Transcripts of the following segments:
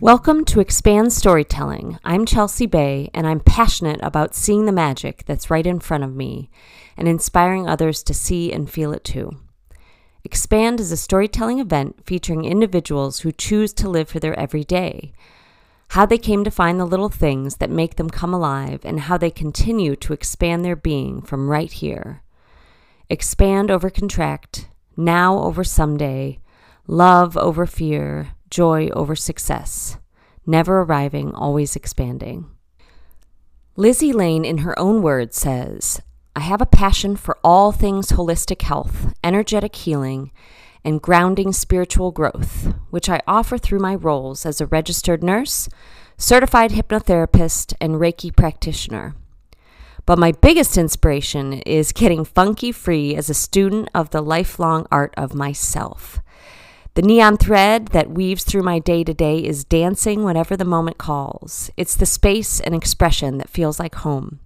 Welcome to Expand Storytelling. I'm Chelsea Bay, and I'm passionate about seeing the magic that's right in front of me and inspiring others to see and feel it too. Expand is a storytelling event featuring individuals who choose to live for their everyday, how they came to find the little things that make them come alive, and how they continue to expand their being from right here. Expand over contract, now over someday, love over fear joy over success, never arriving, always expanding. Lizzie Lane, in her own words, says, I have a passion for all things holistic health, energetic healing, and grounding spiritual growth, which I offer through my roles as a registered nurse, certified hypnotherapist, and Reiki practitioner. But my biggest inspiration is getting funky free as a student of the lifelong art of myself. The neon thread that weaves through my day to day is dancing whenever the moment calls. It's the space and expression that feels like home.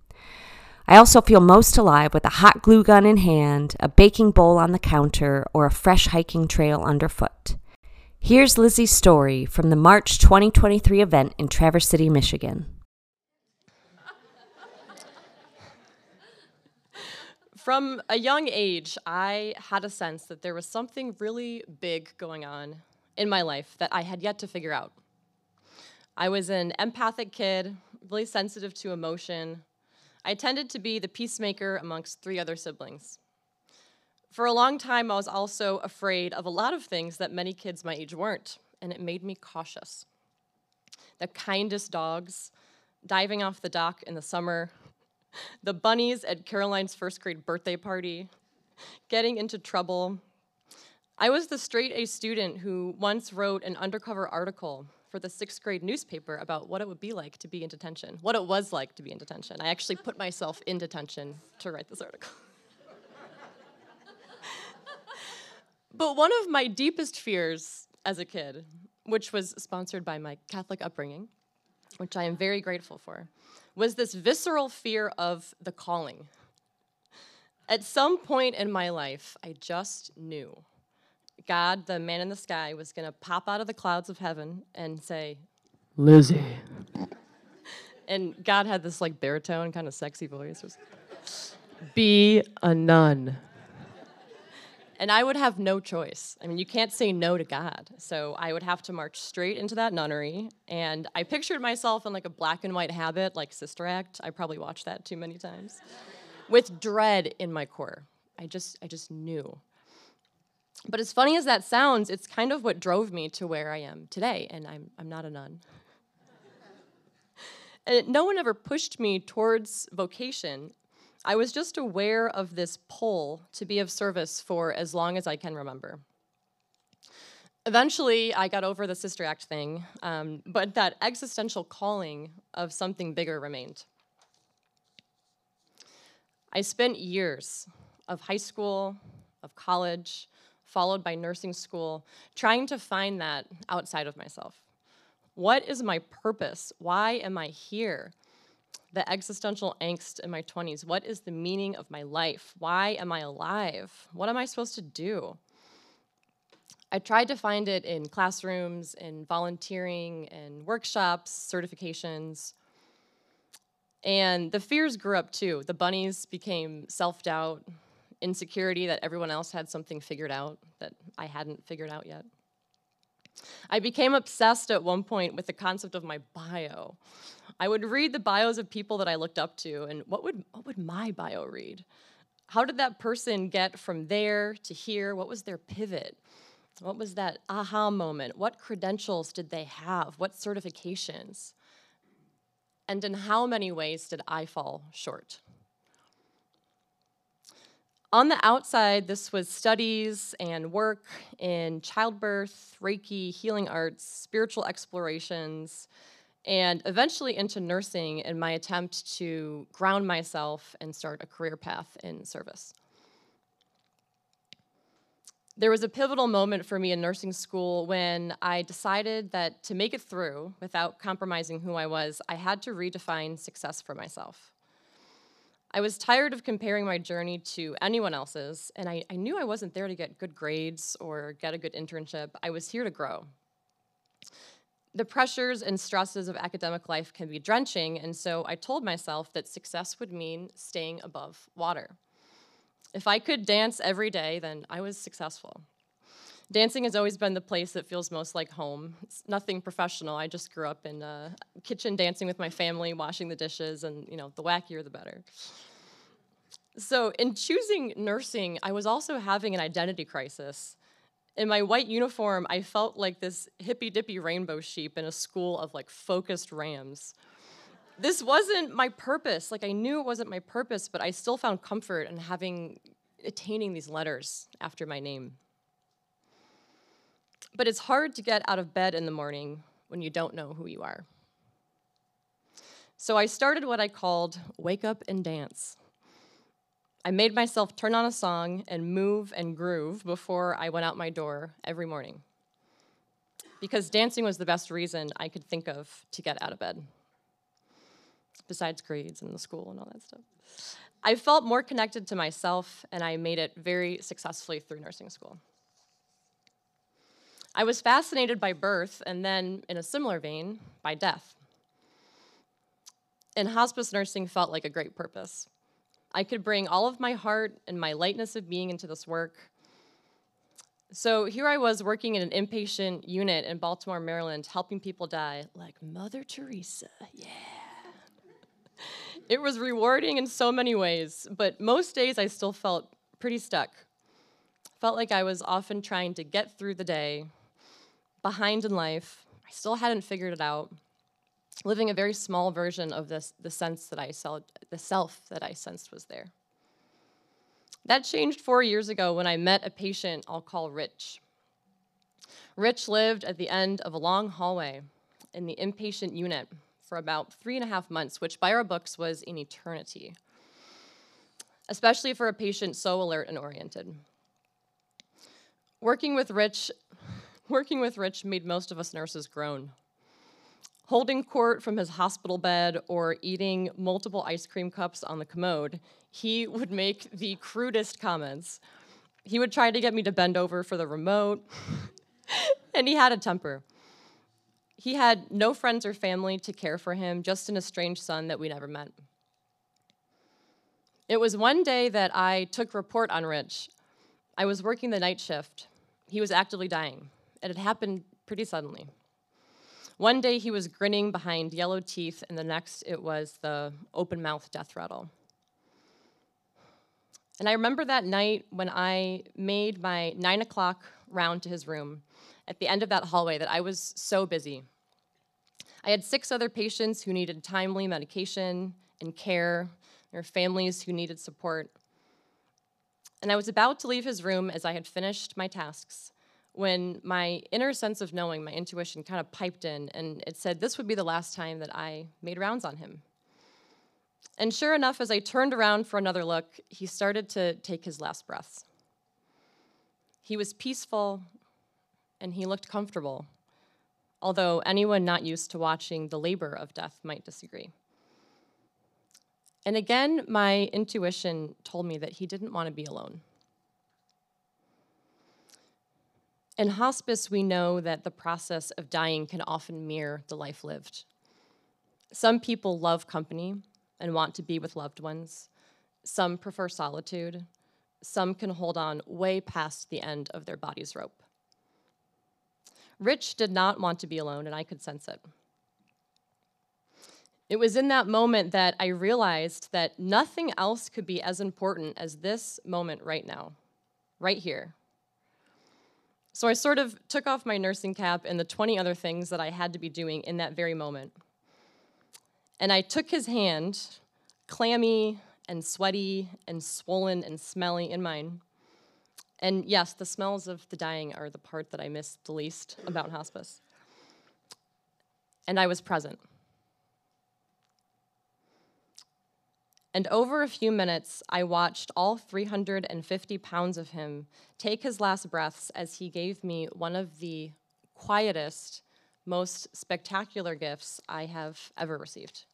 I also feel most alive with a hot glue gun in hand, a baking bowl on the counter, or a fresh hiking trail underfoot. Here's Lizzie's story from the March 2023 event in Traverse City, Michigan. From a young age, I had a sense that there was something really big going on in my life that I had yet to figure out. I was an empathic kid, really sensitive to emotion. I tended to be the peacemaker amongst three other siblings. For a long time, I was also afraid of a lot of things that many kids my age weren't, and it made me cautious. The kindest dogs, diving off the dock in the summer, the bunnies at Caroline's first grade birthday party, getting into trouble. I was the straight A student who once wrote an undercover article for the sixth grade newspaper about what it would be like to be in detention, what it was like to be in detention. I actually put myself in detention to write this article. but one of my deepest fears as a kid, which was sponsored by my Catholic upbringing, which I am very grateful for, was this visceral fear of the calling. At some point in my life, I just knew God, the man in the sky, was going to pop out of the clouds of heaven and say, Lizzie. And God had this like baritone, kind of sexy voice. Was, Be a nun. And I would have no choice. I mean, you can't say no to God. So I would have to march straight into that nunnery. And I pictured myself in like a black and white habit, like Sister Act. I probably watched that too many times. With dread in my core. I just I just knew. But as funny as that sounds, it's kind of what drove me to where I am today, and I'm I'm not a nun. and no one ever pushed me towards vocation I was just aware of this pull to be of service for as long as I can remember. Eventually, I got over the Sister Act thing, um, but that existential calling of something bigger remained. I spent years of high school, of college, followed by nursing school, trying to find that outside of myself. What is my purpose? Why am I here? the existential angst in my 20s. What is the meaning of my life? Why am I alive? What am I supposed to do? I tried to find it in classrooms, in volunteering, in workshops, certifications. And the fears grew up too. The bunnies became self doubt, insecurity that everyone else had something figured out that I hadn't figured out yet. I became obsessed at one point with the concept of my bio. I would read the bios of people that I looked up to, and what would, what would my bio read? How did that person get from there to here? What was their pivot? What was that aha moment? What credentials did they have? What certifications? And in how many ways did I fall short? On the outside, this was studies and work in childbirth, Reiki, healing arts, spiritual explorations, and eventually into nursing in my attempt to ground myself and start a career path in service. There was a pivotal moment for me in nursing school when I decided that to make it through without compromising who I was, I had to redefine success for myself. I was tired of comparing my journey to anyone else's, and I, I knew I wasn't there to get good grades or get a good internship. I was here to grow. The pressures and stresses of academic life can be drenching, and so I told myself that success would mean staying above water. If I could dance every day, then I was successful. Dancing has always been the place that feels most like home. It's nothing professional. I just grew up in a kitchen dancing with my family, washing the dishes, and you know, the wackier the better. So, in choosing nursing, I was also having an identity crisis. In my white uniform, I felt like this hippy dippy rainbow sheep in a school of like focused rams. This wasn't my purpose. Like, I knew it wasn't my purpose, but I still found comfort in having attaining these letters after my name. But it's hard to get out of bed in the morning when you don't know who you are. So I started what I called Wake Up and Dance. I made myself turn on a song and move and groove before I went out my door every morning. Because dancing was the best reason I could think of to get out of bed, besides grades and the school and all that stuff. I felt more connected to myself, and I made it very successfully through nursing school. I was fascinated by birth, and then, in a similar vein, by death. And hospice nursing felt like a great purpose. I could bring all of my heart and my lightness of being into this work. So here I was working in an inpatient unit in Baltimore, Maryland, helping people die like Mother Teresa. Yeah. it was rewarding in so many ways, but most days I still felt pretty stuck. Felt like I was often trying to get through the day behind in life. I still hadn't figured it out. Living a very small version of this, the sense that I saw, the self that I sensed was there. That changed four years ago when I met a patient I'll call Rich. Rich lived at the end of a long hallway in the inpatient unit for about three and a half months, which by our books was an eternity, especially for a patient so alert and oriented. Working with Rich Working with Rich made most of us nurses groan. Holding court from his hospital bed or eating multiple ice cream cups on the commode, he would make the crudest comments. He would try to get me to bend over for the remote, and he had a temper. He had no friends or family to care for him, just an estranged son that we never met. It was one day that I took report on Rich. I was working the night shift. He was actively dying. It had happened pretty suddenly. One day he was grinning behind yellow teeth, and the next it was the open mouth death rattle. And I remember that night when I made my nine o'clock round to his room at the end of that hallway that I was so busy. I had six other patients who needed timely medication and care, their families who needed support. And I was about to leave his room as I had finished my tasks when my inner sense of knowing, my intuition, kind of piped in and it said this would be the last time that I made rounds on him. And sure enough, as I turned around for another look, he started to take his last breaths. He was peaceful and he looked comfortable, although anyone not used to watching the labor of death might disagree. And again, my intuition told me that he didn't want to be alone. In hospice, we know that the process of dying can often mirror the life lived. Some people love company and want to be with loved ones. Some prefer solitude. Some can hold on way past the end of their body's rope. Rich did not want to be alone, and I could sense it. It was in that moment that I realized that nothing else could be as important as this moment right now, right here, so I sort of took off my nursing cap and the 20 other things that I had to be doing in that very moment. And I took his hand, clammy and sweaty and swollen and smelly, in mine. And yes, the smells of the dying are the part that I miss the least about hospice. And I was present. And over a few minutes, I watched all 350 pounds of him take his last breaths as he gave me one of the quietest, most spectacular gifts I have ever received.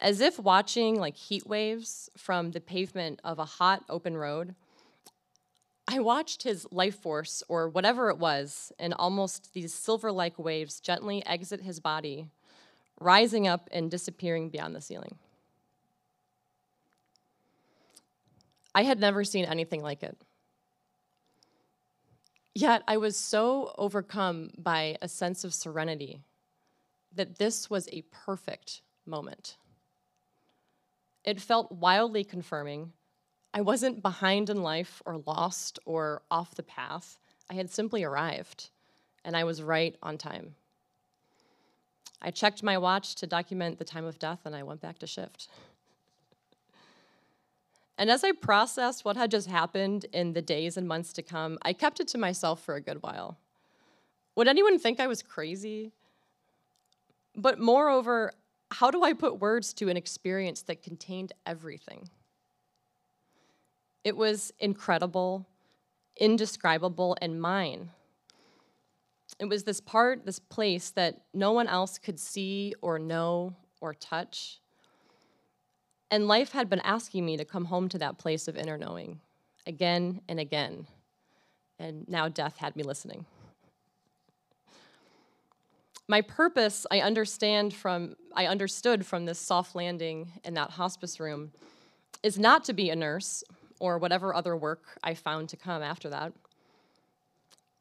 As if watching like heat waves from the pavement of a hot open road, I watched his life force, or whatever it was, in almost these silver like waves gently exit his body, rising up and disappearing beyond the ceiling. I had never seen anything like it. Yet I was so overcome by a sense of serenity that this was a perfect moment. It felt wildly confirming. I wasn't behind in life or lost or off the path. I had simply arrived, and I was right on time. I checked my watch to document the time of death, and I went back to shift. And as I processed what had just happened in the days and months to come, I kept it to myself for a good while. Would anyone think I was crazy? But moreover, how do I put words to an experience that contained everything? It was incredible, indescribable, and mine. It was this part, this place that no one else could see or know or touch. And life had been asking me to come home to that place of inner knowing again and again. And now death had me listening. My purpose, I understand from I understood from this soft landing in that hospice room, is not to be a nurse or whatever other work I found to come after that,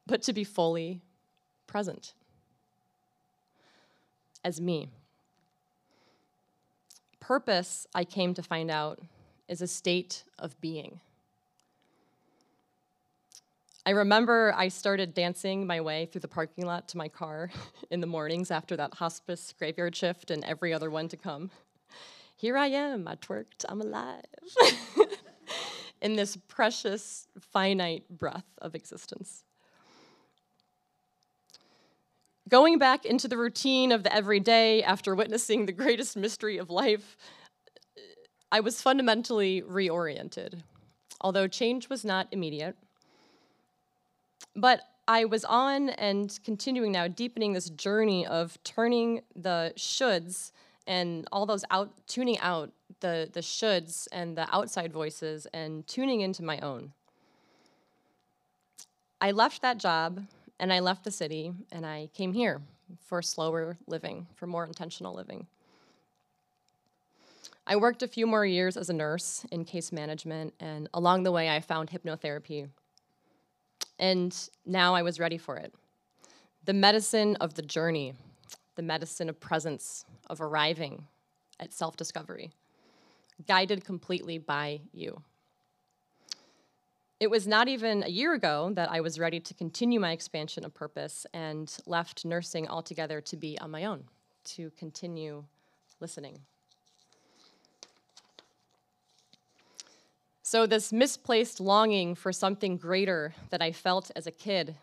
but to be fully present as me. Purpose, I came to find out, is a state of being. I remember I started dancing my way through the parking lot to my car in the mornings after that hospice graveyard shift and every other one to come. Here I am, I twerked, I'm alive. in this precious, finite breath of existence. Going back into the routine of the everyday after witnessing the greatest mystery of life, I was fundamentally reoriented, although change was not immediate. But I was on and continuing now, deepening this journey of turning the shoulds and all those out, tuning out the, the shoulds and the outside voices and tuning into my own. I left that job and I left the city and I came here for slower living, for more intentional living. I worked a few more years as a nurse in case management, and along the way, I found hypnotherapy. And now I was ready for it. The medicine of the journey, the medicine of presence, of arriving at self discovery, guided completely by you. It was not even a year ago that I was ready to continue my expansion of purpose and left nursing altogether to be on my own, to continue listening. So, this misplaced longing for something greater that I felt as a kid,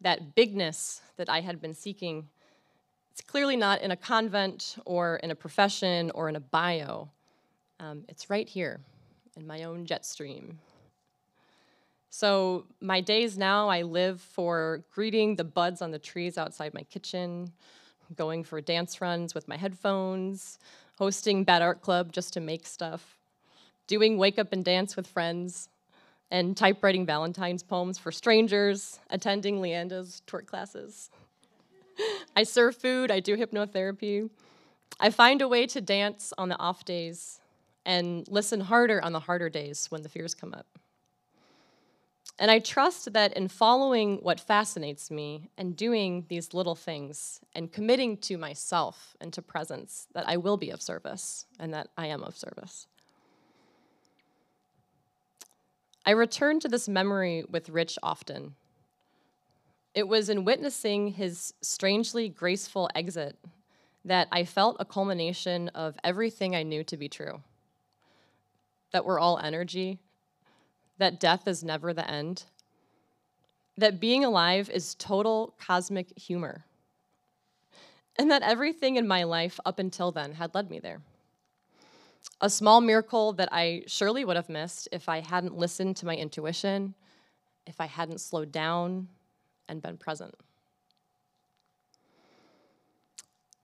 that bigness that I had been seeking, it's clearly not in a convent or in a profession or in a bio. Um, it's right here in my own jet stream so, my days now, I live for greeting the buds on the trees outside my kitchen, going for dance runs with my headphones, hosting Bad Art Club just to make stuff, doing wake up and dance with friends, and typewriting Valentine's poems for strangers, attending Leanda's twerk classes. I serve food, I do hypnotherapy. I find a way to dance on the off days and listen harder on the harder days when the fears come up. And I trust that in following what fascinates me and doing these little things and committing to myself and to presence, that I will be of service and that I am of service. I return to this memory with Rich often. It was in witnessing his strangely graceful exit that I felt a culmination of everything I knew to be true that we're all energy, that death is never the end, that being alive is total cosmic humor, and that everything in my life up until then had led me there. A small miracle that I surely would have missed if I hadn't listened to my intuition, if I hadn't slowed down and been present.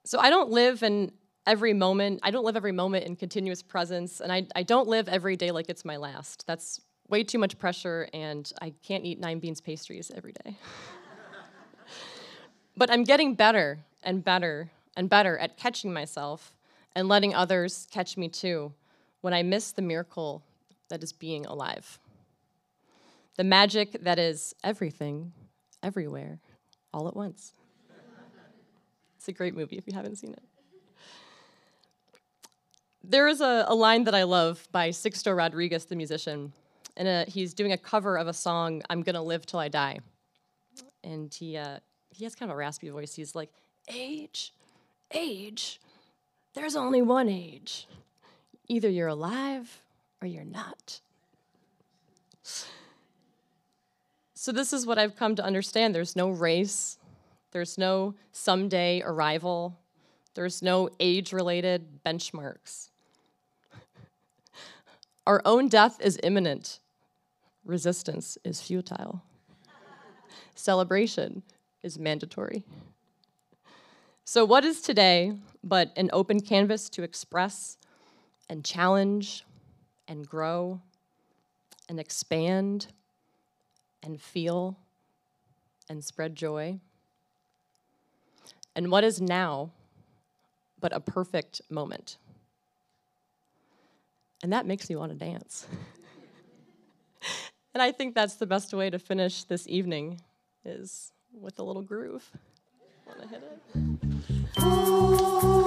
So I don't live in every moment, I don't live every moment in continuous presence, and I, I don't live every day like it's my last. That's way too much pressure, and I can't eat nine beans pastries every day. but I'm getting better and better and better at catching myself and letting others catch me too when I miss the miracle that is being alive. The magic that is everything, everywhere, all at once. It's a great movie if you haven't seen it. There is a, a line that I love by Sixto Rodriguez, the musician, and he's doing a cover of a song, I'm Gonna Live Till I Die. And he, uh, he has kind of a raspy voice. He's like, Age, age, there's only one age. Either you're alive or you're not. So, this is what I've come to understand there's no race, there's no someday arrival, there's no age related benchmarks. Our own death is imminent, resistance is futile, celebration is mandatory. So, what is today but an open canvas to express and challenge and grow and expand and feel and spread joy. And what is now but a perfect moment? And that makes me want to dance. and I think that's the best way to finish this evening is with a little groove. Want to hit it?